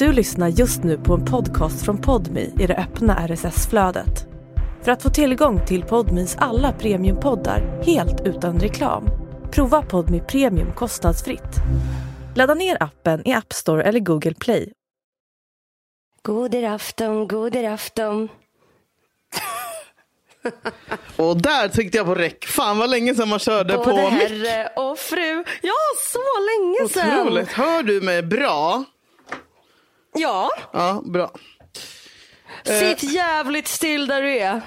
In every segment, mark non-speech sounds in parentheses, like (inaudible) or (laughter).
Du lyssnar just nu på en podcast från Podmi i det öppna RSS-flödet. För att få tillgång till Podmis alla premiumpoddar helt utan reklam, prova Podmi Premium kostnadsfritt. Ladda ner appen i App Store eller Google Play. God afton, god afton. (laughs) Och där tryckte jag på räck. Fan vad länge sedan man körde Både på mick. herre och fru. Ja, så länge sedan. Otroligt. Hör du mig bra? Ja, Ja, bra. sitt jävligt still där du är.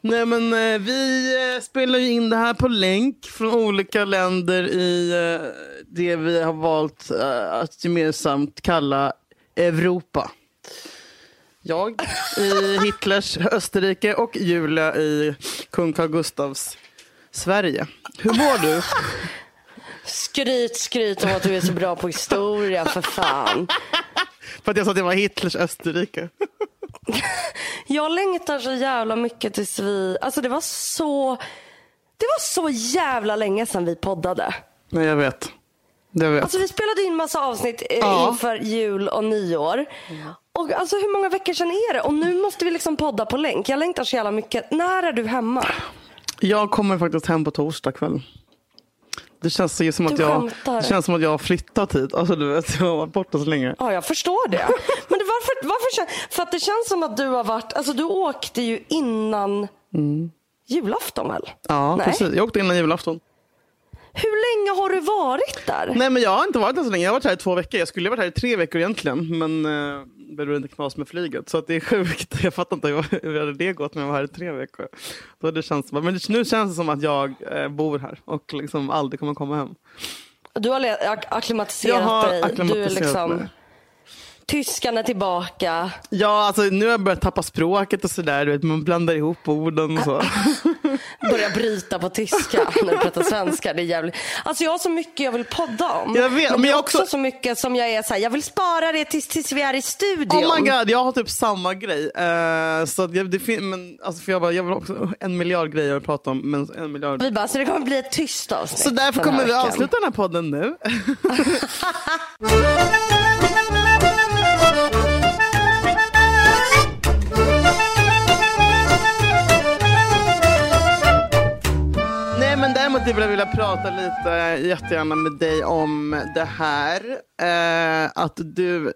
Nej men eh, vi eh, spelar ju in det här på länk från olika länder i eh, det vi har valt eh, att gemensamt kalla Europa. Jag i (laughs) Hitlers Österrike och Julia i kung Carl Gustavs Sverige. Hur mår du? (laughs) Skryt, skryt om att du är så bra på historia, för fan. För att jag sa att jag var Hitlers Österrike. (laughs) Jag längtar så jävla mycket tills vi... Alltså det var så... Det var så jävla länge sedan vi poddade. Nej, jag vet. Jag vet. Alltså vi spelade in massa avsnitt eh, Ja. inför jul och nyår. Och alltså hur många veckor sedan är det? Och nu måste vi liksom podda på länk. Jag längtar så jävla mycket. När är du hemma? Jag kommer faktiskt hem på torsdag kväll. Det känns ju som att jag, det känns som att jag har flyttat hit. Alltså du vet, jag har varit borta så länge. Ja, jag förstår det. (laughs) Men varför, varför? För att det känns som att du har varit, alltså du åkte ju innan julafton väl? Ja, Nej. precis. Jag åkte innan julafton. Hur länge har du varit där? Nej, men jag har inte varit här så länge. Jag har varit här i två veckor. Jag skulle ha varit här i tre veckor egentligen. Men inte knas med flyget. Så att det är sjukt. Jag fattar inte hur hade det gått när jag var här i tre veckor. Så det känns, men nu känns det som att jag eh, bor här och liksom aldrig kommer komma hem. Du har acklimatiserat Jag har dig. Du är liksom, mig. Tyskan är tillbaka. Ja, alltså nu har jag börjat tappa språket och sådär. Man blandar ihop orden och så. (laughs) Börjar bryta på tyska (laughs) när du pratar svenska. Det är jävligt. Alltså jag har så mycket jag vill podda om. Jag vet, men men jag också också- så mycket som jag är så här, jag vill spara det tills, tills vi är i studion. Oh my god, jag har typ samma grej. Eh, så det men, alltså, för jag, bara, jag vill också en miljard grejer att prata om. Men en miljard. Vi bara, så det kommer bli ett tyst avsnitt. Så därför kommer vi avsluta den här podden nu. (laughs) skulle vilja prata lite jättegärna med dig om det här. Eh, att du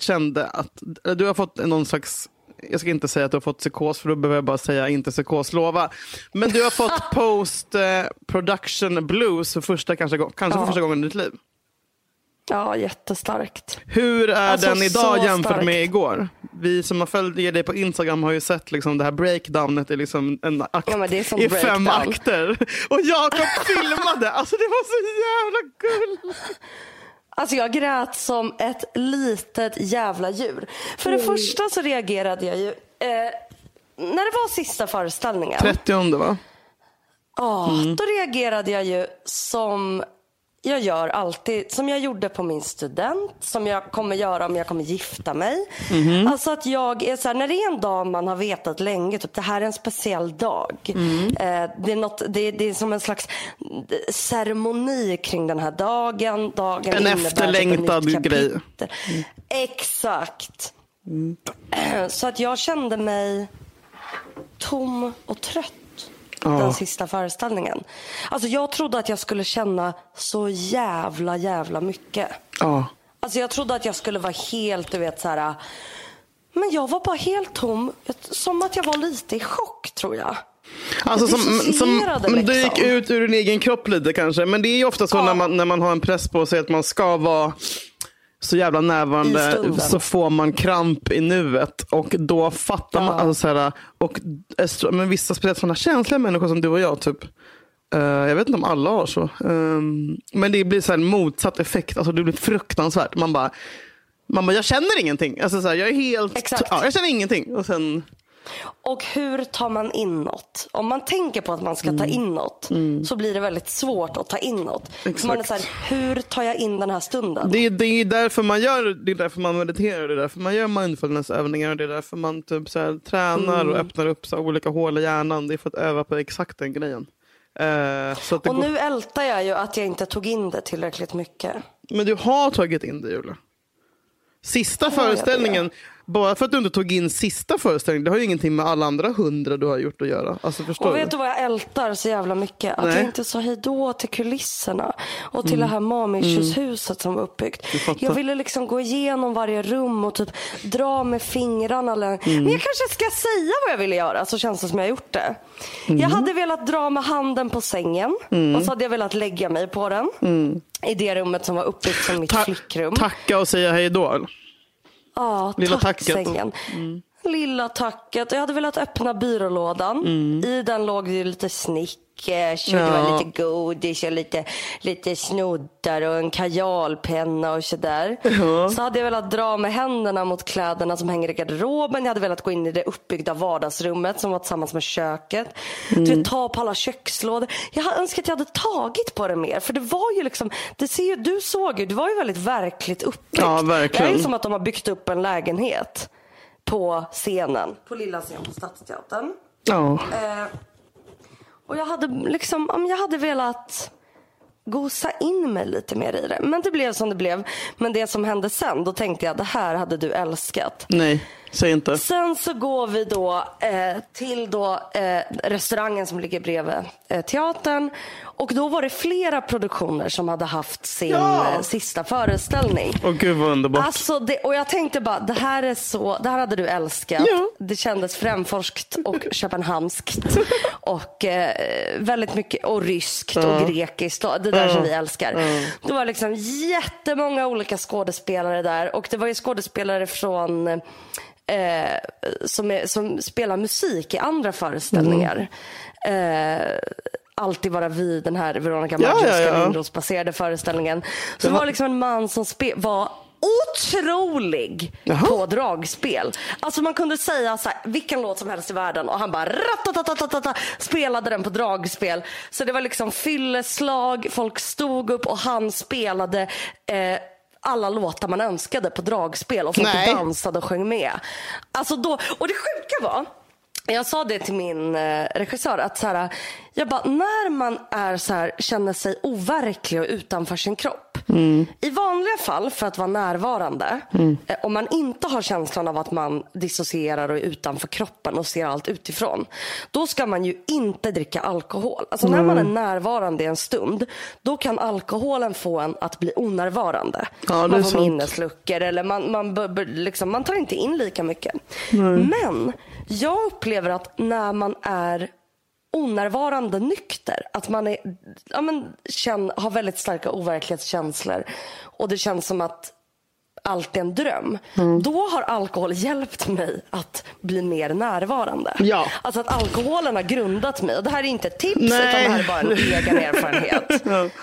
kände att du har fått någon slags jag ska inte säga att du har fått psykos för då behöver jag bara säga inte psykoslova. Men du har fått (laughs) post eh, production blues för första, kanske, kanske Ja. första gången i ditt liv. Ja, jättestarkt. Hur är Alltså, den idag jämfört starkt. med igår? Vi som har följt dig på Instagram har ju sett liksom det här breakdownet i, liksom en akt, Ja, i fem breakdown. akter. Och Jakob (laughs) filmade. Alltså det var så jävla kul. Alltså jag grät som ett litet jävla djur. För Mm. det första så reagerade jag ju, eh, när det var sista föreställningen. 30 va? Ja, Mm. då reagerade jag ju som jag gör alltid, som jag gjorde på min student, som jag kommer göra om jag kommer gifta mig. Mhm. Alltså att jag är så här, när det är en dag man har vetat länge, typ det här är en speciell dag. Mm. Eh, det, är något, det, det är som en slags ceremoni kring den här dagen. dagen En typ efterlängtad nytt grej. kapitel. Exakt. (clears throat) Så att jag kände mig tom och trött den sista föreställningen. Alltså jag trodde att jag skulle känna så jävla, jävla mycket. Ja. Alltså jag trodde att jag skulle vara helt, du vet så här. Men jag var bara helt tom. Som att jag var lite i chock tror jag. Alltså som, som, men du gick liksom. ut ur din egen kropp lite kanske. Men det är ju ofta så Ja. när, man, när man har en press på sig att man ska vara så jävla närvarande så får man kramp i nuet och då fattar man. Ja. Alltså, så här, och, men vissa speciellt sådana känsliga människor som du och jag typ. eh, jag vet inte om alla har så. ehm, men det blir så här motsatt effekt. Alltså det blir fruktansvärt. Man bara, man bara jag känner ingenting. Alltså, så här, jag är helt, ja, jag känner ingenting. Och sen, Och hur tar man in något? Om man tänker på att man ska ta in något så blir det väldigt svårt att ta in något. Man är så här, hur tar jag in den här stunden? Det är, det är därför man gör det är därför man mediterar, det är därför man gör mindfulnessövningar, det är därför man typ så här, tränar Mm. och öppnar upp så olika hål i hjärnan. Det är för att öva på exakt den grejen. Det Och går... nu ältar jag ju att jag inte tog in det tillräckligt mycket. Men du har tagit in det Julia. Sista föreställningen, bara för att du inte tog in sista föreställningen, det har ju ingenting med alla andra hundra du har gjort att göra. Alltså, förstår Och vet du vad jag ältar så jävla mycket? Att Nej. jag inte sa hej då till kulisserna och till det här mamischhuset som var uppbyggt. Jag ville liksom gå igenom varje rum och typ dra med fingrarna. Eller... Men jag kanske ska säga vad jag ville göra så känns det som jag har gjort det. Jag hade velat dra med handen på sängen och så hade jag velat lägga mig på den. I det rummet som var uppbyggt som mitt Ta- flickrum. Tacka och säga hej då. eller? Ja, Lilla tack tacket. Lilla tacket. Jag hade velat öppna byrålådan. I den låg det ju lite Snickers och det var Ja. lite godis och lite, lite snoddar och en kajalpenna och sådär. Så hade jag velat dra med händerna mot kläderna som hänger i garderoben. Jag hade velat gå in i det uppbyggda vardagsrummet som var tillsammans med köket. Du vet, ta på alla kökslådor. Jag hade önskat att jag hade tagit på det mer. För det var ju liksom, det ser ju, du såg ju, det var ju väldigt verkligt uppbyggt. Ja, Det är verkligen. som att de har byggt upp en lägenhet på scenen. På lilla scen på Stadsteatern. Ja. Eh, och jag hade liksom, men jag hade velat gosa in mig lite mer i det. Men det blev som det blev. Men det som hände sen, då tänkte jag det här hade du älskat. Nej, säg inte. Sen så går vi då eh, till då, eh, restaurangen som ligger bredvid eh, teatern. Och då var det flera produktioner som hade haft sin Ja! eh, sista föreställning. Åh gud vad underbart. Alltså det, och jag tänkte bara, det här är så, det här hade du älskat. Ja. Det kändes främforskt och (laughs) köpenhamnskt. och eh, väldigt mycket, och ryskt och grekiskt. Det där som vi älskar. Det var liksom jättemånga olika skådespelare där. Och det var ju skådespelare från eh, som, är, som spelar musik i andra föreställningar. Eh, Alltid vara vi, den här Veronica Ja, Maggios ja, ja. Lindros-baserade föreställningen. Så det var liksom en man som var otrolig Jaha. på dragspel. Alltså man kunde säga så här, vilken låt som helst i världen och han bara ratatatatata, spelade den på dragspel. Så det var liksom fylleslag, folk stod upp och han spelade eh, alla låtar man önskade på dragspel och folk Nej. dansade och sjöng med. Alltså då, och det sjuka var, jag sa det till min eh, regissör att så här, jag bara, när man är så här, känner sig overklig och utanför sin kropp. I vanliga fall för att vara närvarande, eh, om man inte har känslan av att man dissocierar och är utanför kroppen och ser allt utifrån. Då ska man ju inte dricka alkohol. Alltså när man är närvarande i en stund, då kan alkoholen få en att bli onärvarande. Ja, man får sant. minnesluckor eller man, man, liksom, man tar inte in lika mycket. Men jag upplever att när man är onärvarande nykter, att man är, ja, men, känn, har väldigt starka overklighetskänslor och det känns som att allt är en dröm. Mm. Då har alkohol hjälpt mig att bli mer närvarande. Ja. Alltså att alkoholen har grundat mig. Och det här är inte ett tips Nej. utan det här är bara en (laughs) egen erfarenhet. (laughs)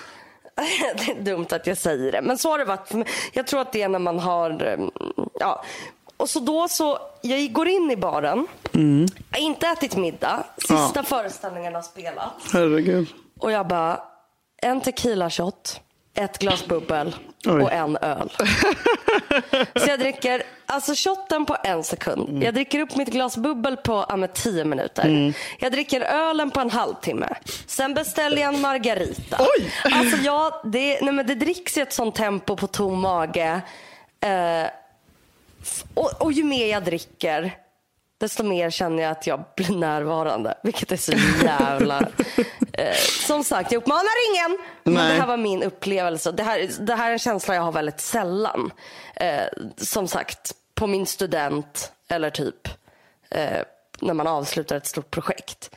Det är dumt att jag säger det. Men så har det varit. Jag tror att det är när man har... Ja. Och så då så, jag går in i baren. Jag har inte ätit middag. Sista föreställningen har spelat. Herregud. Och jag bara, en tequila shot, ett glas bubbel Oj. och en öl. (laughs) Så jag dricker alltså shotten på en sekund. Mm. Jag dricker upp mitt glas bubbel på ja, med tio minuter. Jag dricker ölen på en halvtimme. Sen beställer jag en margarita. Oj! Alltså jag, det, nej men det dricks i ett sånt tempo på tom mage. Eh, och, och ju mer jag dricker desto mer känner jag att jag blir närvarande. Vilket är så jävla... (laughs) eh, som sagt, jag uppmanar ingen. Men Nej. det här var min upplevelse. Det här, det här är en känsla jag har väldigt sällan. Eh, som sagt, på min student eller typ eh, när man avslutar ett stort projekt.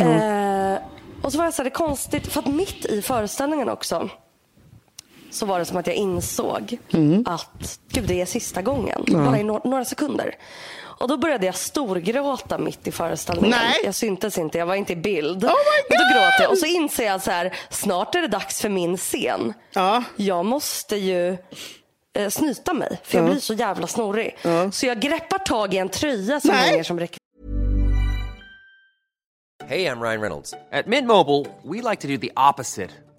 Eh, och så var jag så här, det är konstigt, för att mitt i föreställningen också så var det som att jag insåg att gud, det är sista gången. Bara i no- några sekunder. Och då började jag storgråta mitt i föreställningen. Nej. Jag syntes inte, jag var inte i bild. Oh my Men då God! gråter jag. Och så inser jag så här, snart är det dags för min scen. Ja. Jag måste ju eh, snyta mig, för jag blir så jävla snorig. Så jag greppar tag i en tröja som Nej. hänger som räcker Hey, I'm Ryan Reynolds. At Mint Mobile, we like to do the opposite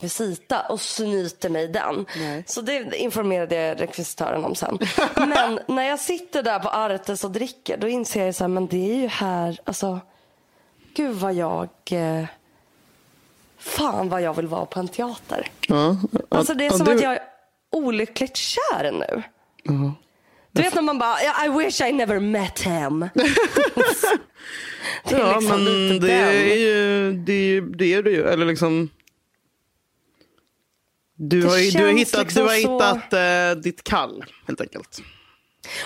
rekvisita och snyter mig den. Så det informerade jag rekvisitören om sen. Men (laughs) när jag sitter där på Artes och dricker då inser jag så här, men det är ju här, alltså gud vad jag eh, Fan vad jag vill vara på en teater. Ja. Alltså det är Ja, som du- att jag är olyckligt kär nu. Du vet när man bara, I wish I never met him. (laughs) det är Ja, liksom men lite det den. är ju det är, ju- det är det ju. Eller liksom. Du Det har, ju- du har känns hittat, liksom du har så- hittat eh, ditt kall helt enkelt.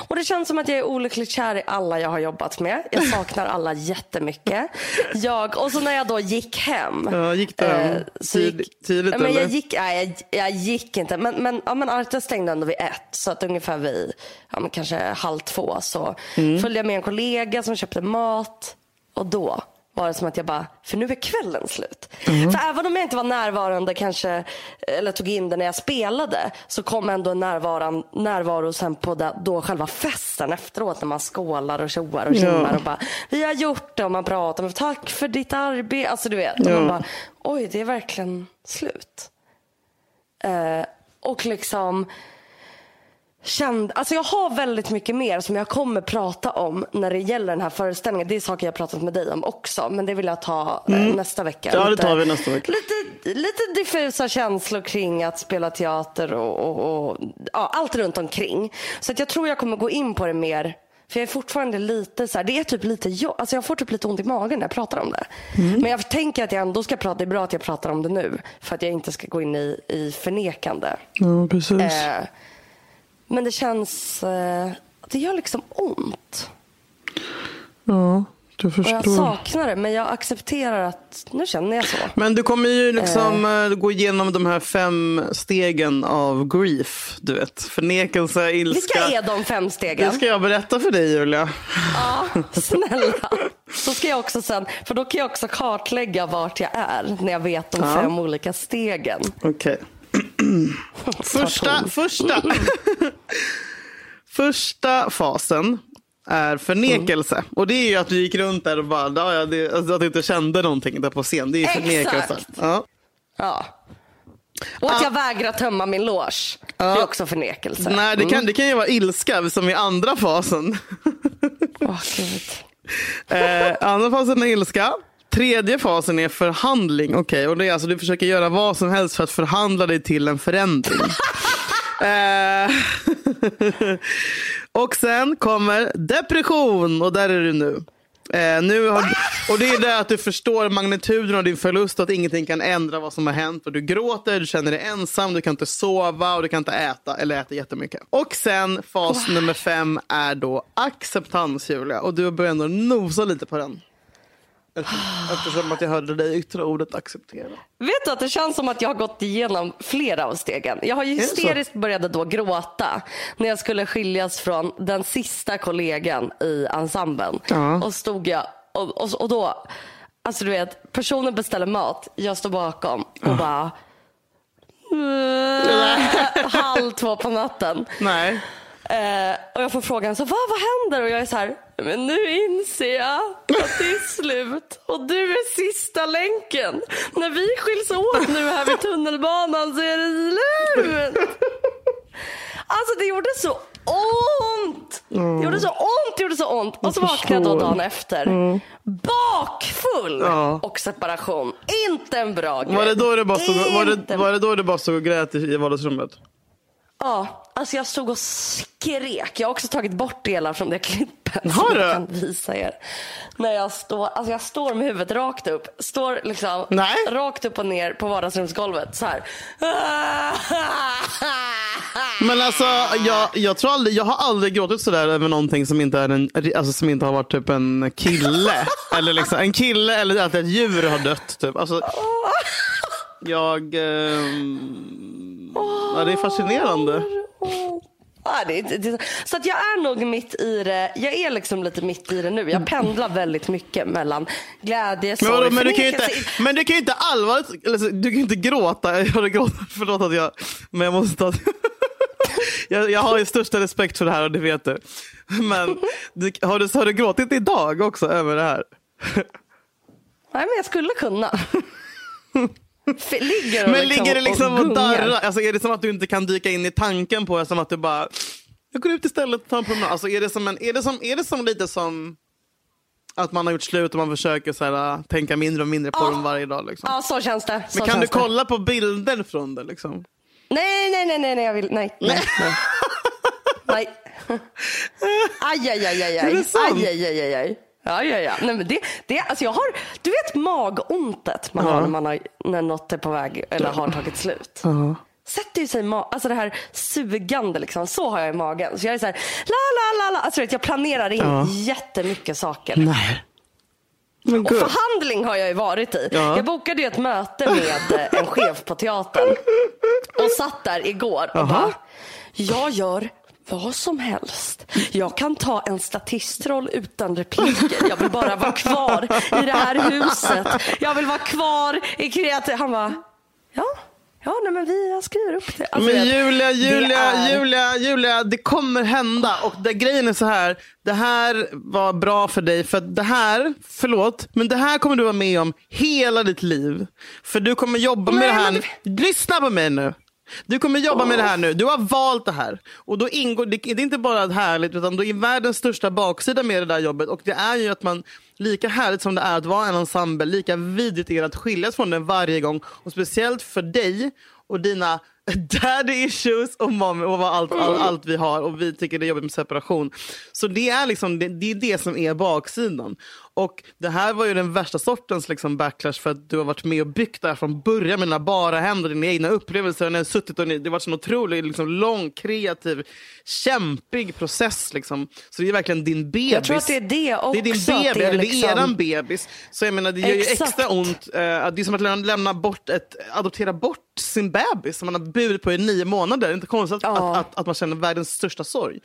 Och det känns som att jag är olyckligt kär i alla jag har jobbat med. Jag saknar alla jättemycket. Jag, och så när jag då gick hem. Ja, gick du hem eh, så tid- tidigt, men eller? jag gick, nej, jag, jag gick inte. Men, men, ja, men Arte stängde ändå vid ett. Så att ungefär vid ja, kanske halv två så Mm. följde jag med en kollega som köpte mat. Och då var det som att jag bara, för nu är kvällen slut. Mm. För även om jag inte var närvarande kanske, eller tog in det när jag spelade, så kom ändå en närvaran, närvaro sen på det, då själva festen efteråt när man skålar och tjoar och tjimmar Ja. och bara, vi har gjort det och man pratar, men tack för ditt arbete. Alltså du vet, och man bara, oj det är verkligen slut. Eh, och liksom kände, alltså jag har väldigt mycket mer som jag kommer prata om när det gäller den här föreställningen. Det är saker jag har pratat med dig om också, men det vill jag ta eh, nästa vecka. Mm. Ja, det tar vi nästa vecka. Lite, lite diffusa känslor kring att spela teater och, och, och ja, allt runt omkring. Så att jag tror jag kommer gå in på det mer. För jag är fortfarande lite så här, det är typ lite jobb, alltså jag får typ lite ont i magen när jag pratar om det. Mm. Men jag tänker att jag ändå ska prata, det är bra att jag pratar om det nu. För att jag inte ska gå in i, i förnekande. Ja, precis. Eh, men det känns, eh, det gör liksom ont. ja, du Och jag förstår. saknar det, men jag accepterar att nu känner jag så. Men du kommer ju liksom eh, gå igenom de här fem stegen av grief. Du vet, förnekelse, ilska. Vilka är de fem stegen? Det ska jag berätta för dig Julia. Ja, snälla. Så ska jag också sen, för då kan jag också kartlägga vart jag är när jag vet de fem olika stegen. Okej. Första, första, första fasen är förnekelse. Och det är ju att du gick runt där och bara, ja, det, alltså, att du inte kände någonting där på scen. Det är ju förnekelse. Ja. Ja. Och att jag vägrar tömma min loge. Det är också förnekelse. Nej, det kan, det kan ju vara ilska som i andra fasen. Gud. (laughs) Eh, andra fasen är ilska. Tredje fasen är förhandling. Okej, och det är alltså du försöker göra vad som helst för att förhandla dig till en förändring. (laughs) eh, (laughs) och sen kommer depression och där är du nu. Eh, nu har, och det är det att du förstår magnituden av din förlust och att ingenting kan ändra vad som har hänt. Och du gråter, du känner dig ensam, du kan inte sova och du kan inte äta eller äta jättemycket. Och sen fas nummer fem är då acceptans Julia. Och du börjar ändå nosa lite på den. Eftersom, att jag hörde dig yttra ordet acceptera. Vet du att det känns som att jag har gått igenom flera av stegen. Jag har hysteriskt började då gråta när jag skulle skiljas från den sista kollegan i ensemblen. Ja. Och stod jag och, och, och då, alltså du vet, personen beställer mat, jag står bakom och bara (laughs) halv två på natten. Nej. Eh, och jag får frågan, så, vad, vad händer? Och jag är så här, men nu inser jag att det är slut. Och du är sista länken. När vi skiljs åt nu här vid tunnelbanan så är det slut. Alltså det gjorde så ont. Det gjorde så ont, det gjorde så ont. Och så vaknade jag då dagen efter. Bakfull Ja. och separation. Inte en bra grej. Var det då du bara stod, var det, Inte- var det, då du bara stod och grät i vardagsrummet? Ja, alltså jag stod och skrek. Jag har också tagit bort delar från det klippet. Har du? jag kan visa er. När jag står, alltså jag står med huvudet rakt upp. Står liksom Nej. rakt upp och ner på vardagsrumsgolvet så här. (laughs) Men alltså, jag, jag, tror aldrig, jag har aldrig gråtit sådär över någonting som inte, är en, alltså, som inte har varit typ en kille. (laughs) eller liksom, en kille eller att ett djur har dött. Typ. Alltså, (laughs) jag... ehm, ja, det är fascinerande. Ja, det, det, så att jag är nog mitt i det. Jag är liksom lite mitt i det nu. Jag pendlar väldigt mycket mellan glädje, Men, vadå, sorg, men, du kan ju inte, men du kan ju inte allvarligt, eller så- du kan inte gråta. Jag gråtit, förlåt att jag, men jag måste ta (laughs) jag, jag har ju största respekt för det här och det vet du. Men du, har, du, har du gråtit idag också över det här? Nej, men jag skulle kunna. (laughs) ligger Men liksom, ligger det liksom och, och darrar? Alltså, är det som att du inte kan dyka in i tanken på det? Som att du bara, jag går ut istället och tar en promenad. Alltså, är, det som en, är, det som, är det som lite som att man har gjort slut och man försöker så här, äh, tänka mindre och mindre på Ja. dem varje dag? Liksom. Ja, så känns det. Så Men kan du känns det. kolla på bilder från det? Liksom? Nej, nej, nej, nej, nej, jag vill, nej, nej, nej. nej. (laughs) (laughs) Aj, aj, aj, aj, aj, aj, aj, aj, aj, aj. Ja, ja, ja. Nej, men det, det, alltså jag har, du vet magontet man har när, man har när något är på väg eller har tagit slut. Sätter ju sig ma- alltså det här sugande liksom. Så har jag i magen. Så jag är så här, la, la, la, la. Alltså, vet, jag planerar in jättemycket saker. Nej. Men Och förhandling har jag ju varit i. Ja. Jag bokade ju ett möte med eh, en chef på teatern. Och satt där igår och bara, jag gör vad som helst. Jag kan ta en statistroll utan repliker. Jag vill bara vara kvar i det här huset. Jag vill vara kvar i kreativ... Han bara, ja, ja nej, men vi jag skriver upp det. Alltså, Men det- Julia, det Julia, är- Julia, Julia, det kommer hända. Och det, grejen är så här, det här var bra för dig. För det här, förlåt, men det här kommer du vara med om hela ditt liv. För du kommer jobba med Nej, det här. men Lyssna på mig nu. Du kommer jobba med det här nu. Du har valt det här. Och då ingår, det, det är inte bara härligt, utan då är världens största baksida med det där jobbet. Och det är ju att man, lika härligt som det är att vara en ensemble, lika vidrigt är det att skiljas från den varje gång. Och speciellt för dig och dina daddy issues och mommy och vad allt, all, allt vi har och vi tycker det är jobbigt med separation. Så det är liksom det, det, är det som är baksidan. Och det här var ju den värsta sortens liksom backlash för att du har varit med och byggt det här från början med dina bara händer, dina egna upplevelser. Har suttit och ni, det har varit en otroligt liksom, lång, kreativ, kämpig process. Liksom. Så det är verkligen din bebis. Jag tror att det är det också. Det är din att det bebis, eller det är liksom- eran bebis. Så jag menar, det gör ju Exakt. extra ont. Eh, det är som att lämna, lämna bort ett, adoptera bort sin bebis som man har burit på i nio månader. Inte konstigt att, Ja. att, att, att man känner världens största sorg.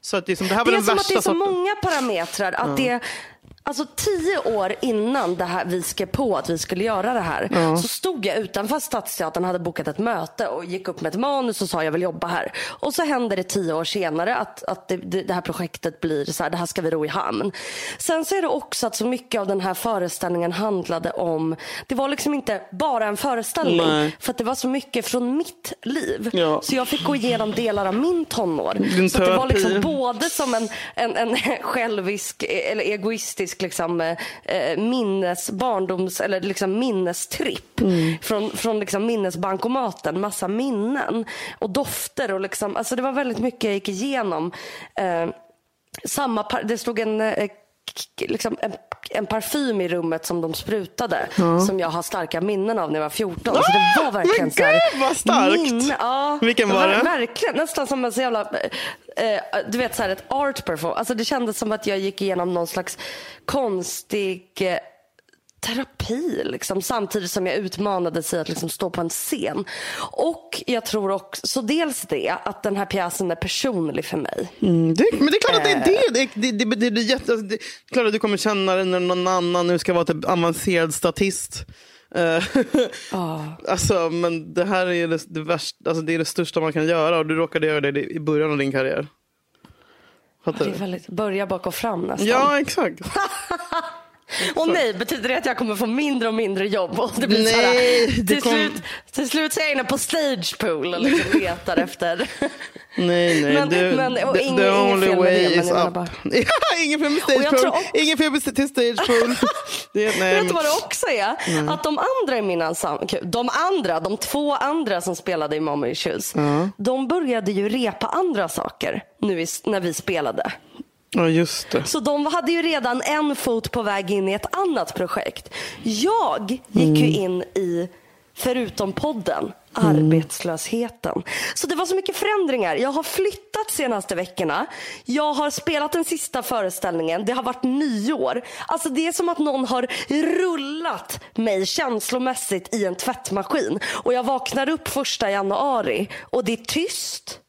Så att det, är som, det här var Det är den som värsta att det är så sorten. många parametrar. Att det, alltså tio år innan det här, vi skrev på att vi skulle göra det här så stod jag utanför Stadsteatern hade bokat ett möte och gick upp med ett manus och sa jag vill jobba här. Och så händer det tio år senare att, att det, det, här projektet blir så här, det här ska vi ro i hamn. Sen så är det också att så mycket av den här föreställningen handlade om, det var liksom inte bara en föreställning. Nej. För att det var så mycket från mitt liv. Ja. Så jag fick gå igenom delar av min tonår. Din så det var liksom både som en, en, en (laughs) självisk eller egoistisk liksom, eh, minnes, barndoms eller liksom minnestripp från, från liksom minnesbankomaten. Massa minnen och dofter. Och liksom, alltså det var väldigt mycket jag gick igenom. Eh, samma, det stod en, eh, liksom en, en parfym i rummet som de sprutade. Som jag har starka minnen av när jag var 14. Så det var verkligen men gud, vad starkt! minne- ja, Vilken var det? Verkligen, nästan som en så jävla, eh, du vet så här ett art perform. Alltså det kändes som att jag gick igenom någon slags konstig eh, terapi liksom, samtidigt som jag utmanades i att liksom, stå på en scen. Och jag tror också, så dels det, att den här pjäsen är personlig för mig. Mm, det, men det är klart att det Eh. är det. Det, det, det, det, det, jätte, alltså, det är klart att du kommer känna det när någon annan nu ska vara typ avancerad statist. Eh, (laughs) alltså, men det här är det, det, värsta, alltså, det är det största man kan göra och du råkade göra det i början av din karriär. Fattar Det är väldigt, börja bak och fram nästan. Ja, exakt. (laughs) Och nej, betyder det att jag kommer få mindre och mindre jobb? Och det blir Nej, så här, det till, kom- slut, till slut så är jag inne på stagepool och liksom (laughs) letar efter. Nej, nej. Men- du, men- och the, inget- the only fel way det, is up. bara- (laughs) ingen fel med stagepool. också- Ingen fel med till stagepool. (laughs) det, nej, Vet du vad det också är? Att de andra i min ensemble, de andra, de två andra som spelade i Mommy Issues, de började ju repa andra saker nu när vi spelade. Ja, just det. Så de hade ju redan en fot på väg in i ett annat projekt. Jag gick ju in i, förutom podden, arbetslösheten. Så det var så mycket förändringar. Jag har flyttat senaste veckorna. Jag har spelat den sista föreställningen. Det har varit nyår. Alltså det är som att någon har rullat mig känslomässigt i en tvättmaskin. Och jag vaknar upp första januari och det är tyst.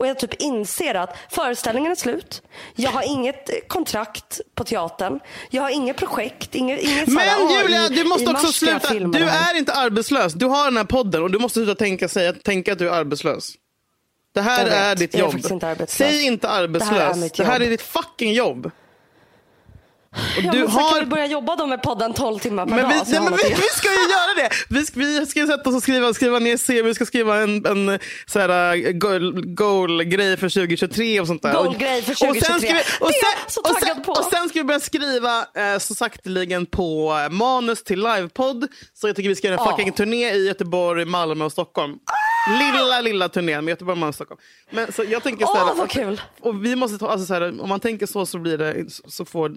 Och jag typ inser att föreställningen är slut. Jag har inget eh, kontrakt på teatern. Jag har inget projekt. Inget, inget här, Men "Ah, Julia, du måste i också sluta. Du här." är inte arbetslös. Du har den här podden och du måste sluta tänka, säga, tänka att du är arbetslös. Det här vet. är ditt jobb. inte. Säg inte arbetslös. Det här är Det här är ditt fucking jobb. Och Ja, du men så har... kan vi börja jobba då med podden 12 timmar per Men vi, dag. så nej, jag har men vi, vi ska ju göra det! Vi ska, vi ska sätta oss och skriva, skriva ner CV, vi ska skriva en, en så här, goal, goal-grej för 2023 och sånt där. Goal-grej för Och sen 2023. ska vi, och sen, och. Och ska vi börja skriva eh, så sakteligen på eh, manus till livepodd. Så jag tycker vi ska göra en Ja. fucking turné i Göteborg, Malmö och Stockholm. Lilla, lilla turnén med Göteborg, Malmö Stockholm. Men, så jag tänker så här, Åh, vad kul. och vi måste ta, alltså så här, om man tänker så så blir det, så får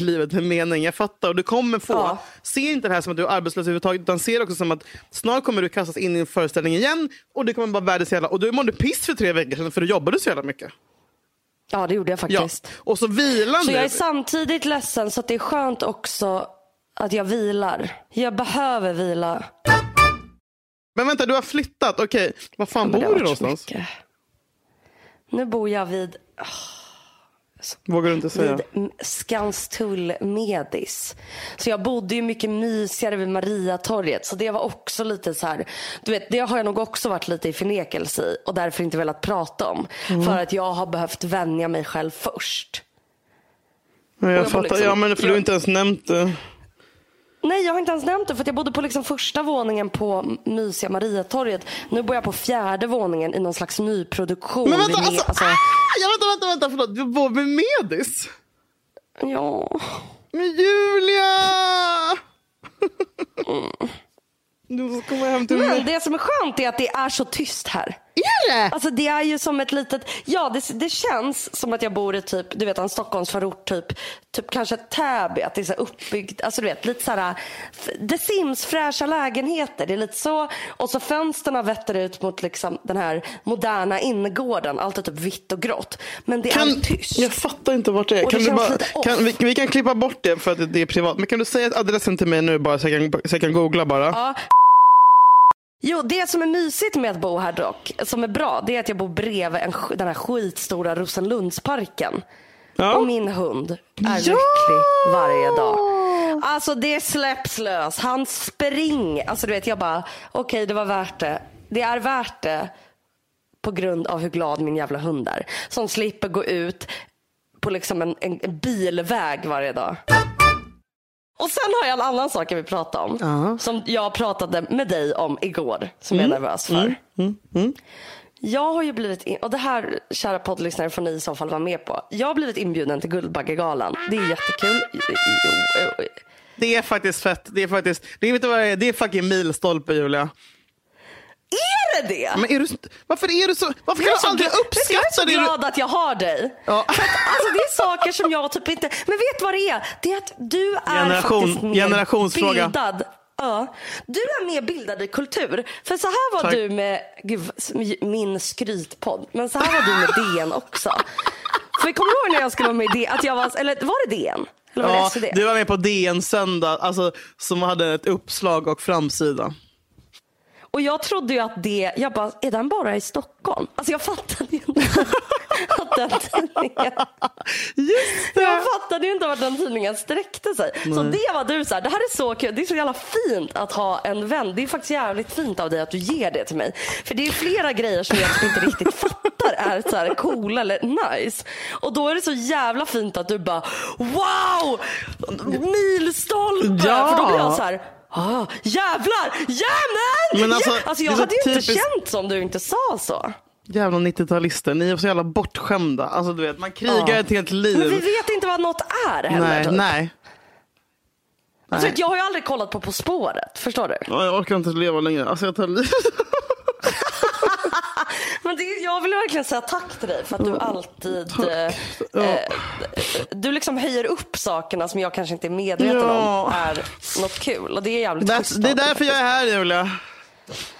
livet en mening. Jag fattar och du kommer få. Ja. Se inte det här som att du är arbetslös överhuvudtaget utan se det också som att snart kommer du kastas in i en föreställning igen och det kommer bara världens jävla och du mådde piss för tre veckor sedan för du jobbade så jävla mycket. Ja, det gjorde jag Ja. faktiskt. Och så vilar Så jag är samtidigt ledsen så att det är skönt också att jag vilar. Jag behöver vila. Men vänta, du har flyttat. Okej, var fan Men bor du någonstans? mycket. Nu bor jag vid, Vågar du inte säga? vid Skanstull Medis. Så jag bodde ju mycket mysigare vid Mariatorget. Så det var också lite så här. Du vet, det har jag nog också varit lite i förnekelse i. Och därför inte velat prata om. Mm. För att jag har behövt vänja mig själv först. Ja, jag jag fattar. liksom- ja, men för du har jag- inte ens nämnt det. Nej, jag har inte ens nämnt det för jag bodde på liksom första våningen på mysiga Mariatorget. Nu bor jag på fjärde våningen i någon slags nyproduktion. Men vänta, alltså, alltså, ah, ja, vänta, vänta, vänta, förlåt. Du bor med Medis? ja. Men Julia! Du måste komma hem till Men mig. det som är skönt är att det är så tyst här. Är det? Alltså det är ju som ett litet, ja det, det känns som att jag bor i typ, du vet en Stockholmsförort typ, typ kanske Täby, att det är så uppbyggt, alltså du vet lite såhär, The Sims fräscha lägenheter, det är lite så. Och så fönsterna vetter ut mot liksom den här moderna innergården, allt är typ vitt och grått. Men det är tyst. Jag fattar inte vart det är. Kan det du bara, kan, vi, vi kan klippa bort det för att det är privat. Men kan du säga adressen till mig nu bara så jag kan, så jag kan googla bara? Ja. Jo, det som är mysigt med att bo här dock, som är bra, det är att jag bor bredvid en, den här skitstora Rosenlundsparken. Ja. Och min hund är Ja! lycklig varje dag. Alltså det släpps lös. Han springer. Alltså du vet, jag bara, okej det var värt det. Det är värt det på grund av hur glad min jävla hund är. Som slipper gå ut på liksom en, en bilväg varje dag. Och sen har jag en annan sak jag vill prata om. Som jag pratade med dig om igår. Som jag är nervös för. Jag har ju blivit, in, och det här kära poddlyssnare får ni i så fall vara med på. Jag har blivit inbjuden till Guldbaggegalan. Det är jättekul. Det är faktiskt fett. Det är faktiskt, det är, vet du vad det är? Det är fucking milstolpe Julia. Är det det? Men är du, varför är du så, varför kan du aldrig du, uppskatta Jag är så det? glad att jag har dig. Ja. Att, alltså, det är saker som jag typ inte... Men vet du vad det är? Det är att du är Generation- faktiskt mer generationsfråga. bildad. Ja. Du är mer bildad i kultur. För så här var Tack. du med gud, min skrytpodd. Men så här var du med DN också. För kommer du ihåg när jag skulle vara med i DN? Att jag var, eller var det DN? Eller var det Ja, SvD? du var med på DN söndag, alltså, som hade ett uppslag och framsida. Och jag trodde ju att det, jag bara, är den bara i Stockholm? Alltså jag fattade ju inte (laughs) att den tidningen, Just det! jag fattade ju inte vart den tidningen sträckte sig. Så det var du så här, det här är så kul, det är så jävla fint att ha en vän. Det är faktiskt jävligt fint av dig att du ger det till mig. För det är flera grejer som jag typ inte riktigt (laughs) fattar är så här coola eller nice. Och då är det så jävla fint att du bara, wow! Milstolpe! Ja. För då blir jag så här, Ah, jävlar! Jävlar! Men alltså, Ja, alltså jag hade ju inte typiskt- känt som du inte sa så. Jävla 90-talister, ni är så jävla bortskämda. Alltså, du vet, man krigar Ja. ett helt liv. Men vi vet inte vad något är heller. nej, typ. nej. Så att jag har ju aldrig kollat på På spåret, förstår du? Ja, Jag orkar inte leva längre. Alltså, jag tar. (laughs) Men det, jag vill verkligen säga tack till dig för att du alltid eh, eh, Du liksom höjer upp sakerna som jag kanske inte är medveten Ja. om är något kul. Och det är jävligt That's, det är därför jag är här Julia.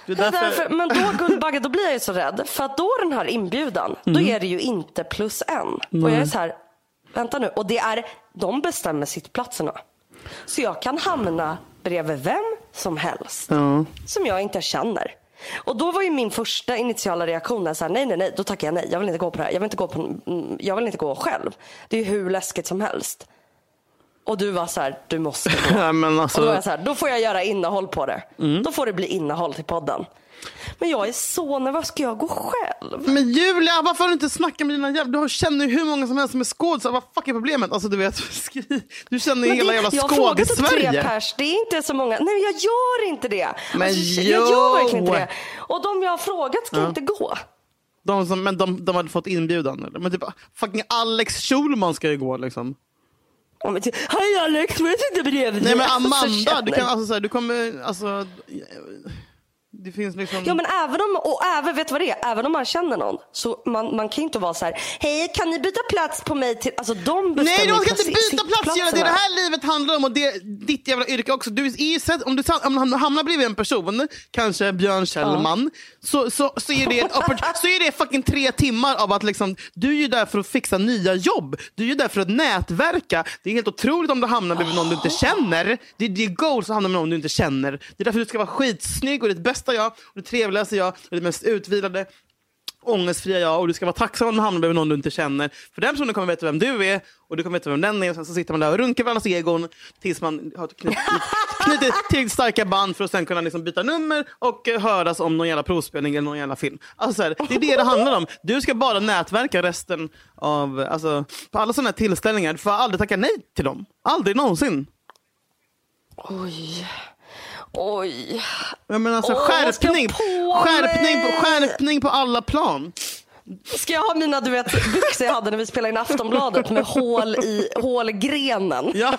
Det är Det är därför... därför, men då Guldbagge, då blir jag ju så rädd. För att då den här inbjudan, då är det ju inte plus en. Och jag är så här, vänta nu. Och det är, de bestämmer sittplatserna. Så jag kan hamna bredvid vem som helst. Ja. Som jag inte känner. Och då var ju min första initiala reaktion, så här, nej nej nej, då tackar jag nej. Jag vill inte gå på det här. Jag vill inte gå, på, mm, jag vill inte gå själv. Det är ju hur läskigt som helst. Och du var så här, du måste gå. (laughs) Men Och då var alltså, jag så här, då får jag göra innehåll på det. Då får det bli innehåll till podden. Men jag är så nervös. Ska jag gå själv? Men Julia, varför har du inte snackat med dina jävla... Du känner ju hur många som helst som är skådisar. Vad fuck är problemet? Alltså du vet, (laughs) du känner ju hela jävla jag har frågat tre skådis-Sverige. pers. Det är inte så många. Nej, jag gör inte det. Men alltså, jag gör verkligen inte jo. det. Och de jag har frågat ska inte gå. De som, men de, de hade fått inbjudan. Eller? Men typ, fucking Alex Schulman ska ju gå liksom. Hej Alex, men jag sitter bredvid Nej dig." men Så Amanda, du kan alltså, så här, du kommer, alltså. Det finns liksom. Ja men även om, och även, vet vad det är? Även om man känner någon. Så man, man kan ju inte vara så här, hej kan ni byta plats på mig till, alltså de bestämmer Nej, du ska inte byta plats Julia. Det är det här livet handlar om och det ditt jävla yrke också. Du är sett, om, du, om du hamnar bredvid en person, kanske Björn Kjellman, så, så, så, är det (laughs) så är det fucking tre timmar av att liksom, du är ju där för att fixa nya jobb. Du är ju där för att nätverka. Det är helt otroligt om du hamnar bredvid någon du inte känner. Det, det är goals att hamna med någon du inte känner. Det är därför du ska vara skitsnygg och ditt bästa jag, och det trevligaste jag, och det mest utvilade ångestfria jag och du ska vara tacksam om du hamnar bredvid någon du inte känner. För den personen kommer veta vem du är och du kommer veta vem den är. Och sen så sitter man där och runkar varandras egon tills man har knutit, knutit tillräckligt starka band för att sen kunna liksom byta nummer och eh, höras om någon jävla provspelning eller någon jävla film. Alltså, så här, det är det det handlar om. Du ska bara nätverka resten av, alltså, på alla sådana här tillställningar. Du får aldrig tacka nej till dem. Aldrig någonsin. Oj. Oj. Jag menar, alltså, Åh, skärpning, på skärpning, på, skärpning på alla plan. Ska jag ha mina du vet, byxor jag hade när vi spelade in Aftonbladet med hål i hålgrenen? Ja,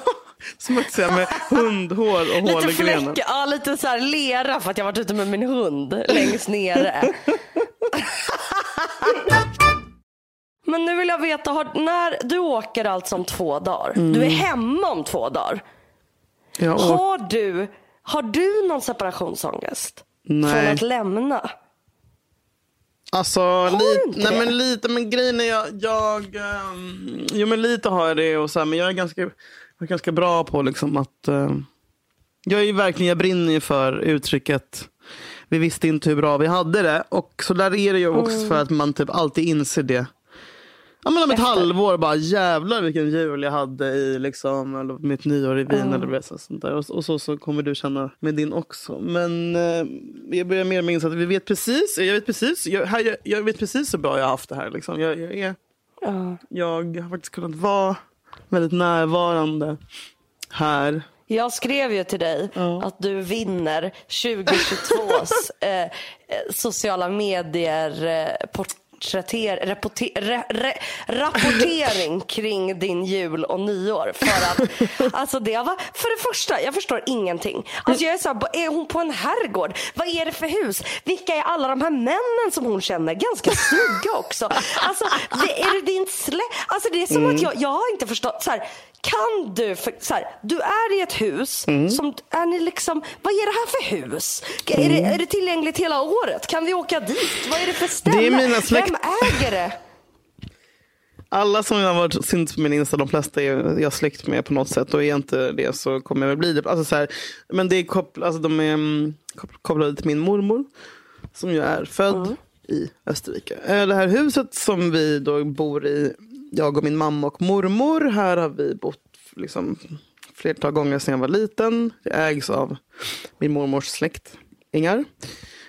smutsiga med hundhår och hål Lite i grenen. fläck, ja, lite så här lera för att jag varit ute med min hund längst nere. (laughs) Men nu vill jag veta, har, när du åker alltså om två dagar, du Mm. är hemma om två dagar. Ja, Har du, har du någon separationsångest? Nej. Från att lämna? alltså, lite, nej, men lite, men grejen är jag, jag ehm, jo men lite har jag det och så här, men jag är ganska, jag är ganska bra på liksom att, ehm, jag är ju verkligen, jag brinner ju för uttrycket vi visste inte hur bra vi hade det. Och så där är det ju också Mm. för att man typ alltid inser det. Ja, men om ett Efter. halvår bara jävlar vilken jul jag hade i liksom, eller mitt nyår i Wien eller vad så, sånt där. Och, och så, så kommer du känna med din också. Men eh, jag börjar mer minnas att vi vet precis, jag vet precis, jag, här, jag, jag vet precis hur bra jag har haft det här. Liksom. Jag, jag, är, Ja. jag har faktiskt kunnat vara väldigt närvarande här. Jag skrev ju till dig att du vinner 2022s (laughs) eh, eh, sociala medier eh, rapporter, re, re, rapportering (laughs) kring din jul och nyår. För att, (laughs) alltså det var, för det första, jag förstår ingenting. Alltså jag är så här, är hon på en herrgård? Vad är det för hus? Vilka är alla de här männen som hon känner? Ganska snygga också. Alltså, det, är det din slä? Alltså det är som att jag, jag har inte förstått. Så här, kan du, för, så här, du är i ett hus, som, är ni liksom, vad är det här för hus? Är, det, är det tillgängligt hela året? Kan vi åka dit? Vad är det för ställe? Det är mina släkt- Vem äger det? Alla som jag har varit syns på min Insta, de flesta är jag släkt med på något sätt. Och är inte det så kommer jag väl bli det. Alltså så här, men det är koppl- alltså de är mm, koppl- kopplade till min mormor. Som ju är född i Österrike. Eh, Det här huset som vi då bor i, jag och min mamma och mormor. Här har vi bott liksom flertal gånger sedan jag var liten. Det ägs av min mormors släktingar.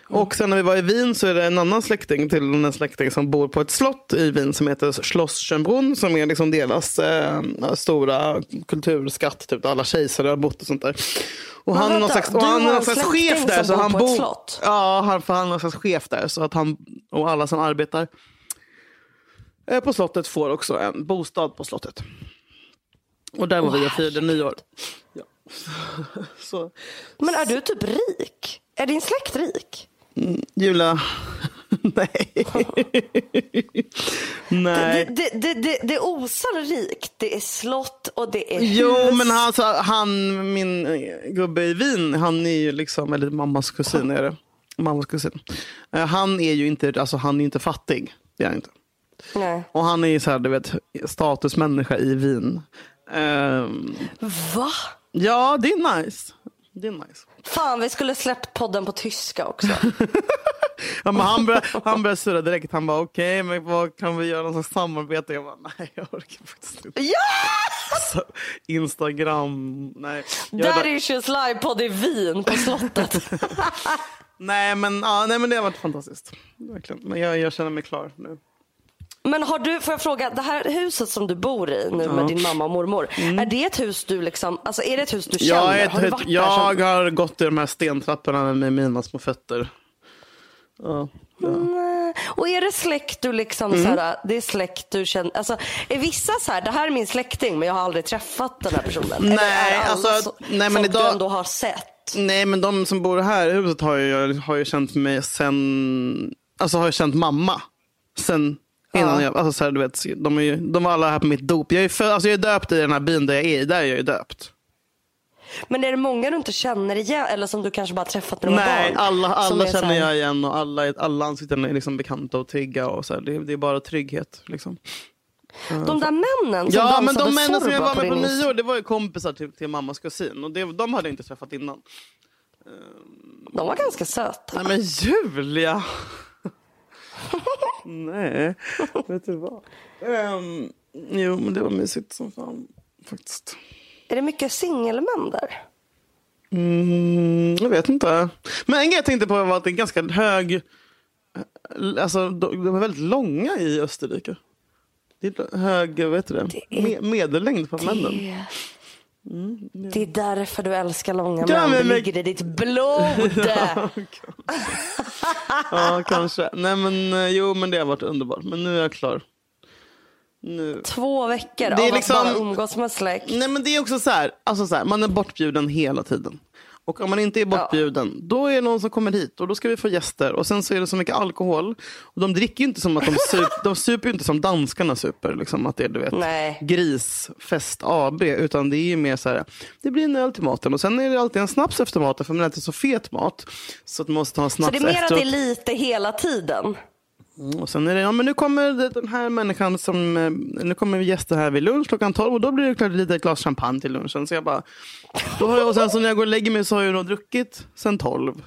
Och sen när vi var i Wien så är det en annan släkting till en släkting som bor på ett slott i Wien som heter Schloss Schönbrunn som är liksom deras eh, stora kulturskatt. Typ, alla kejsare har bott och sånt där. Och Men han är någon vänta, slags, och han är någon slags chef där. Så han bor, slott? Ja, han, för han är någon slags chef där. Så att han och alla som arbetar på slottet får också en bostad på slottet. Och där var vi och firade nyår. Ja. (laughs) Så, Men är du typ rik? Är din släkt rik? Julia, (laughs) nej. (laughs) nej. Det, det, det, det, det osar rikt. Det är slott och det är Jo, hus. men han, alltså, han, min eh, gubbe i Wien, han är ju liksom, eller mammas kusin är det. Mammas kusin. Eh, Han är ju inte, alltså han är inte fattig. Det är han inte. Nej. Och han är ju så här, du vet, statusmänniska i Wien. Ehm, Va? ja, det är nice. Det är nice. Fan, vi skulle släppt podden på tyska också. (laughs) Ja, men han började, han började surra direkt. Han bara, okej, men vad kan vi göra någon slags samarbete? Jag bara, nej, jag orkar faktiskt inte. ja! Så, Instagram, nej. Jag är Daddy Issues livepodd i Wien på slottet. (laughs) Nej men, ja, nej men det har varit fantastiskt. Verkligen. Men jag, jag känner mig klar nu. Men har du, får jag fråga, det här huset som du bor i nu med din mamma och mormor. Är det ett hus du liksom, alltså är det ett hus du känner? Jag, är har du ett, varit där jag som- har gått i de här stentrapporna med mina små fötter. Ja, ja. Nej. Och är det släkt du liksom Mm. så här, det är släkt du känner, alltså är vissa så här, det här är min släkting men jag har aldrig träffat den här personen. Nej, alltså, så, nej, men idag- du ändå har sett? Nej men de som bor här i huset har ju, har ju känt mig sen, alltså har ju känt mamma. Sen innan jag, alltså så här, du vet, de, är ju, de var alla här på mitt dop. Jag är, för, alltså jag är döpt i den här byn där jag är i, där är jag ju döpt. Men är det många du inte känner igen eller som du kanske bara träffat när du var Nej, barn? alla, alla känner här- jag igen och alla, alla ansikten är liksom bekanta och trygga. Och så här, det, det är bara trygghet. Liksom. De där männen som Ja, men de männen som jag var med på Insta- nyår, det var ju kompisar till, till mammas kusin. Och det, de hade jag inte träffat innan. De var ganska söta. Nej men Julia! Nej, vet du vad? Ehm, jo, men det var mysigt som fan faktiskt. Är det mycket singelmän där? Mm, jag vet inte. Men en grej jag tänkte på var att det är ganska hög... Alltså, de, är väldigt långa i Österrike. Det är hög, vad heter det? är- Me, medellängd på männen. Det... Det är därför du älskar långa Ja, män. Det men- men- ligger i ditt blod. (laughs) Ja, kanske. Nej, men eh, jo, men det har varit underbart. Men nu är jag klar. Nu. Två veckor Det är av liksom- att bara umgås med släkt. Nej men det är också så här, alltså så här, man är bortbjuden hela tiden. Och om man inte är bortbjuden, då är det någon som kommer hit och då ska vi få gäster. Och sen så är det så mycket alkohol. Och de dricker inte som att de super, (laughs) de super inte som danskarna super. Liksom, att det är du vet, Nej. grisfest AB. Utan det är ju mer så här, det blir en öl till maten. Och sen är det alltid en snaps efter maten för man äter så fet mat. Så att man måste ha en Så snaps det är mer att efteråt. det är lite hela tiden. Och sen är det, ja men nu kommer den här människan som, eh, nu kommer gäster här vid lunch klockan 12 och då blir det klart ett litet glas champagne till lunchen. Så jag bara, då har jag, och sen så när jag går och lägger mig så har jag då druckit sen 12.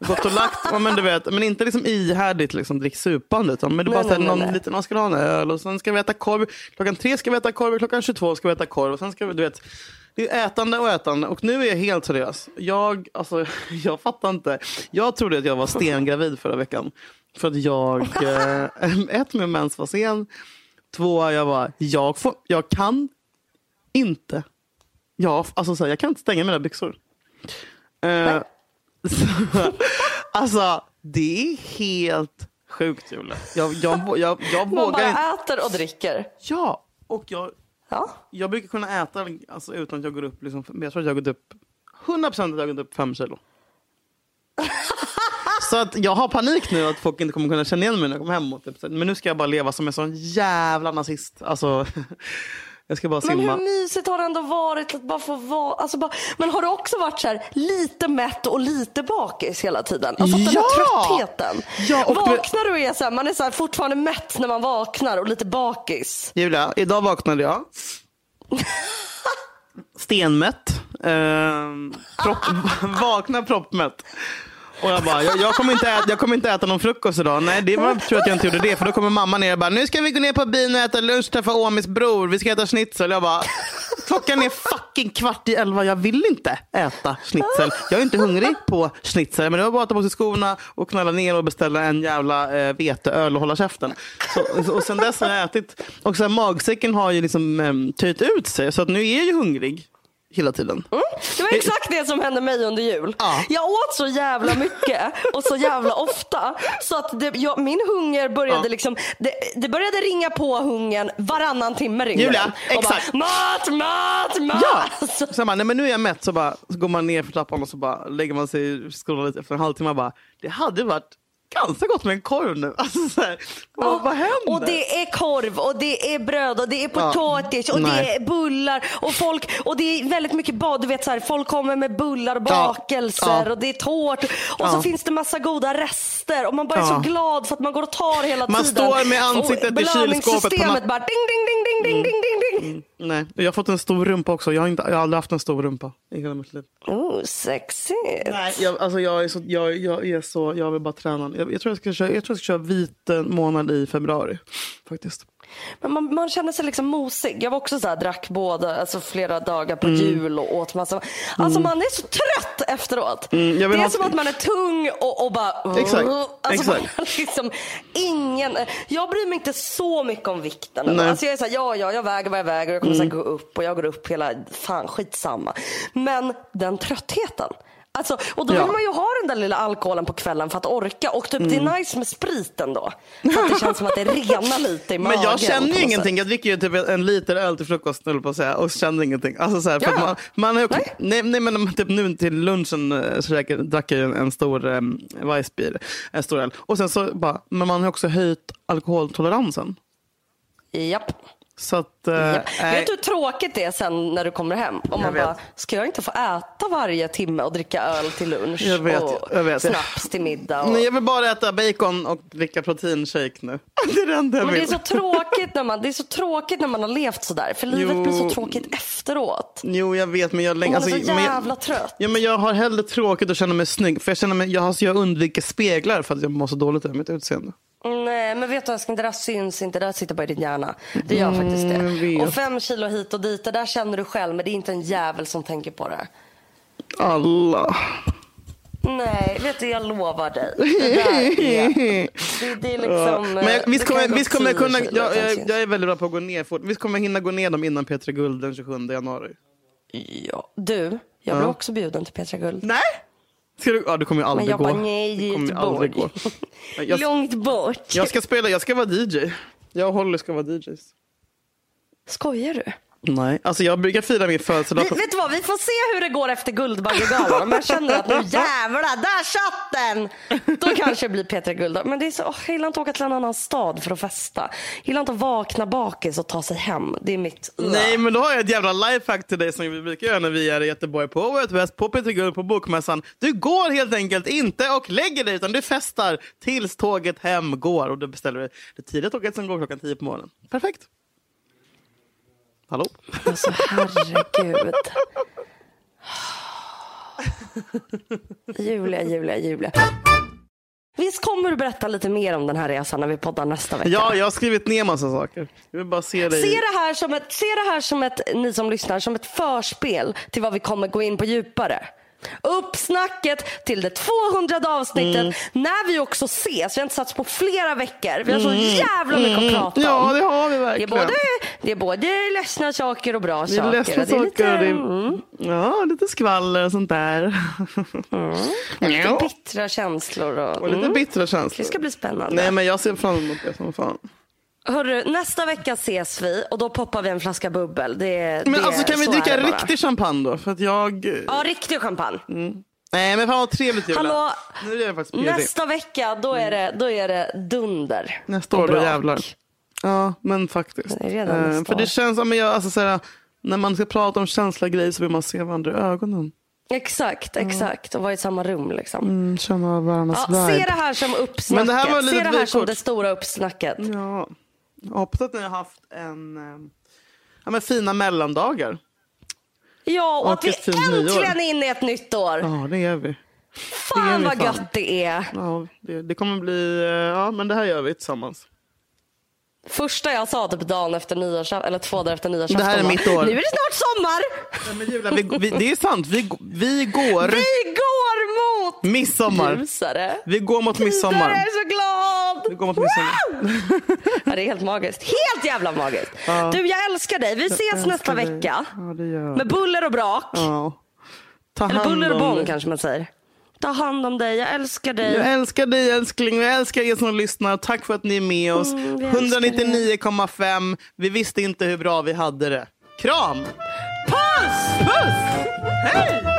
Gått och lagt, ja, men du vet, men inte liksom ihärdigt liksom drick supande. Utan, men det bara Nej, någon nej. liten, man ska ha en öl och sen ska vi äta korv. Klockan tre ska vi äta korv, klockan 22 ska vi äta korv. Och sen ska vi, du vet, det är ätande och ätande. Och nu är jag helt seriös. Jag, alltså, (laughs) jag fattar inte. Jag trodde att jag var stengravid förra veckan. För att jag, eh, (laughs) ett med mens var sen. Två, jag var, jag, får, jag kan inte. Jag, alltså, så här, jag kan inte stänga mina byxor. Eh, (laughs) så, alltså, det är helt sjukt Julia. Jag, jag, jag, jag, Man vågar inte. bara äter och dricker. Ja, och jag, Ja. jag brukar kunna äta alltså, utan att jag går upp. Liksom, jag tror att jag har gått upp 100 procent att jag har gått upp fem kilo. (laughs) Så att jag har panik nu att folk inte kommer kunna känna igen mig när jag kommer hem. Och typ, men nu ska jag bara leva som en sån jävla nazist. Alltså, (laughs) jag ska bara Men simma. hur mysigt har det ändå varit att bara få vara... Alltså bara, men har du också varit så här lite mätt och lite bakis hela tiden? Alltså den Ja! här tröttheten. Ja, och vaknar du och är så här, man är så här fortfarande mätt när man vaknar och lite bakis. Julia, idag vaknade jag. (laughs) Stenmätt. Ehm, propp, (laughs) vakna proppmätt. Och jag bara, jag, jag, kommer inte äta, jag kommer inte äta någon frukost idag. Nej, det var tur att jag inte gjorde det. För då kommer mamma ner och bara, nu ska vi gå ner på byn och äta lunch, träffa Åmis bror. Vi ska äta schnitzel. Jag bara, klockan är fucking kvart i elva. Jag vill inte äta schnitzel. Jag är inte hungrig på schnitzel. Men det var bara att ta på sig skorna och knalla ner och beställa en jävla eh, veteöl och hålla käften. Så, och sen dess har jag ätit. Och sen magsäcken har ju liksom eh, töjt ut sig. Så att nu är jag ju hungrig hela tiden. Det var exakt det som hände mig under jul. Ja. Jag åt så jävla mycket och så jävla ofta. Så att det, jag, min hunger började Ja. liksom, det, det började ringa på hungern varannan timme ringde Julia, den. Exakt. Bara, mat, mat, mat. Ja! Så jag bara, nej men nu är jag mätt så, bara, så går man ner för trappan och så bara lägger man sig och scrollar lite efter en halvtimme bara, det hade varit ganska gott med en korv nu. (laughs) Alltså, så här, vad, vad händer? Och det är korv och det är bröd och det är Ja. potatis och Nej. det är bullar och folk och det är väldigt mycket bad. Du vet så här, folk kommer med bullar och Ja. bakelser Ja. och det är tårt och Ja. så finns det massa goda rester och man bara är Ja. så glad för att man går och tar hela Man tiden. står med ansiktet Och i kylskåpet belöningssystemet bara ding ding ding ding ding ding ding ding. Nej, jag har fått en stor rumpa också. Jag har, inte, jag har aldrig haft en stor rumpa i hela mitt liv. Oh, sexigt. Nej, jag, alltså jag, är så, jag, jag är så, jag vill bara träna. Jag, jag, tror jag, ska köra, jag tror jag ska köra vit eh, månad i februari. Faktiskt. Men man, man känner sig liksom mosig. Jag var också så här, drack båda, alltså flera dagar på jul och åt massa. Alltså man är så trött efteråt. Mm, det är ha- som att man är tung och, och bara... Exakt, Alltså exakt. Liksom ingen... Jag bryr mig inte så mycket om vikten. Nej. Alltså jag är så här, ja, ja, jag väger vad jag väger och jag kommer så här gå upp och jag går upp hela... Fan, skitsamma. Men den tröttheten. Alltså, och då Ja. vill man ju ha den där lilla alkoholen på kvällen för att orka. Och typ det är nice med spriten då. För att det känns som att det renar lite i magen. (laughs) Men jag känner ju ingenting. Jag dricker ju typ en liter öl till frukost jag på att säga, och känner ingenting. Alltså så här, Ja. man, man ju, Nej. nej. Nej, men typ nu till lunchen eh, så drack, jag en, en stor um, Weissbier, en stor öl. Och sen så bara, men man har också höjt alkoholtoleransen. Japp. Så att, eh, Japp. nej. Vet du hur tråkigt det är sen när du kommer hem? Om man vet. bara, ska jag inte få äta varje timme och dricka öl till lunch Jag vet, och jag vet. snaps till middag? Och... Nej, jag vill bara äta bacon och dricka proteinshake nu. (laughs) Det är det enda jag Men det är vill. så tråkigt när man, det är så tråkigt när man har levt sådär. För livet Jo. blir så tråkigt efteråt. Jo, jag vet, men jag länge... Man är så men jag- jävla trött. Ja, men jag har hellre tråkigt och känner mig snygg. För jag, känner mig, jag, har, jag undviker speglar för att jag mår så dåligt över mitt utseende. Nej, men vet du älskling, det där syns inte. Det där sitter bara i din hjärna. Det gör faktiskt jag det. Och fem kilo hit och dit, det där känner du själv. Men det är inte en jävel som tänker på det. Alla. Nej, vet du, jag lovar dig. Det där är, det, det är liksom... Men jag, eh, visst kommer, visst kommer jag 10 kunna... Jag, jag, jag är väldigt bra på att gå ner fort. Visst kommer jag hinna gå ner dem innan Petra Guld den 27 januari? Ja. Du, jag blev också bjuden till Petra Guld. Nej! Ska du, ja, du kommer ju Men aldrig jag gå. bara, nej, du kommer ju Göteborg. aldrig gå. (laughs) Jag, Långt bort. jag ska spela, jag ska vara DJ. Jag och Holly ska vara DJs. Skojar du? Nej, alltså jag brukar fira min födelsedag Vi, vet du vad, vi får se hur det går efter Guldbaggegalan. Om jag känner att nu jävlar, där satt den! Då kanske det blir Petra Guld. Men det är så, åh, jag gillar inte att åka till en annan stad för att festa. Jag gillar inte att vakna bakis och ta sig hem. Det är mitt... Nej, men då har jag ett jävla lifehack till dig som vi brukar göra när vi är i Göteborg på Out West, på Peter Guld, på Bokmässan. Du går helt enkelt inte och lägger dig utan du festar tills tåget hem går. Och då beställer du det tidiga tåget som går klockan 10 på morgonen. Perfekt. Hallå? Alltså herregud. Julia, Julia, Julia. Visst kommer du berätta lite mer om den här resan när vi poddar nästa vecka? Ja, jag har skrivit ner massa saker. Jag vill bara se dig. Se det, här som ett, se det här som ett, ni som lyssnar, som ett förspel till vad vi kommer gå in på djupare. Uppsnacket till det 200 avsnittet Mm. när vi också ses. Vi har inte satts på flera veckor. Vi har så jävla mycket att prata om. Mm. Ja, det har vi det, är verkligen. både, det är både ledsna saker och bra det är saker. ledsna Det är lite- saker mm. ja, lite skvaller och sånt där. Lite Ja. bittra känslor. Och, Och lite mm. bittra känslor. Det ska bli spännande. Nej, men jag ser fram emot det som fan. Hörru, nästa vecka ses vi och då poppar vi en flaska bubbel. Det, Men det, alltså kan vi dricka riktig champagne då? För att jag... Ja, riktig champagne. Nej men fan vad trevligt Julia. Hallå, Nu är jag nästa vecka då är det, då är det dunder. Nästa år, då jävlar. Ja, men faktiskt. Det Eh, för det känns, men jag, alltså, såhär, när man ska prata om känsliga grejer så vill man se varandra i ögonen. Exakt, exakt. Och vara i samma rum liksom. Mm, känna varandras Ja, se vibe. det här som Men uppsnacket. det här var lite se det här som det stora uppsnacket. Ja. Jag hoppas att ni har haft en, eh, ja, men fina mellandagar. Ja, och Och att vi äntligen är inne i ett nytt år. Ja, det är vi. det är Fan vi vad fan. gött det är. Ja, det, det kommer bli, eh, ja men det här gör vi tillsammans. Första jag sa typ dagen efter nyårsafton, eller två dagar efter nyårsafton. Det här är mitt år. Nu är det snart sommar. Ja, men Julia, vi, vi, det är sant, vi, vi går Vi går mot midsommar. ljusare. Vi går mot Jag midsommar. är så glad. Vi går mot midsommar. Ja, det är helt magiskt. Helt jävla magiskt. Du, jag älskar dig. Vi ses nästa dig. vecka. Ja, det gör Med buller och brak. Ja. Ta Eller hand buller och om bång dig. kanske man säger. Ta hand om dig. Jag älskar dig. Jag älskar dig älskling, jag älskar er som lyssnar. Tack för att ni är med oss. Mm, vi älskar 199,5. Vi visste inte hur bra vi hade det. Kram! Puss! Puss! Hej!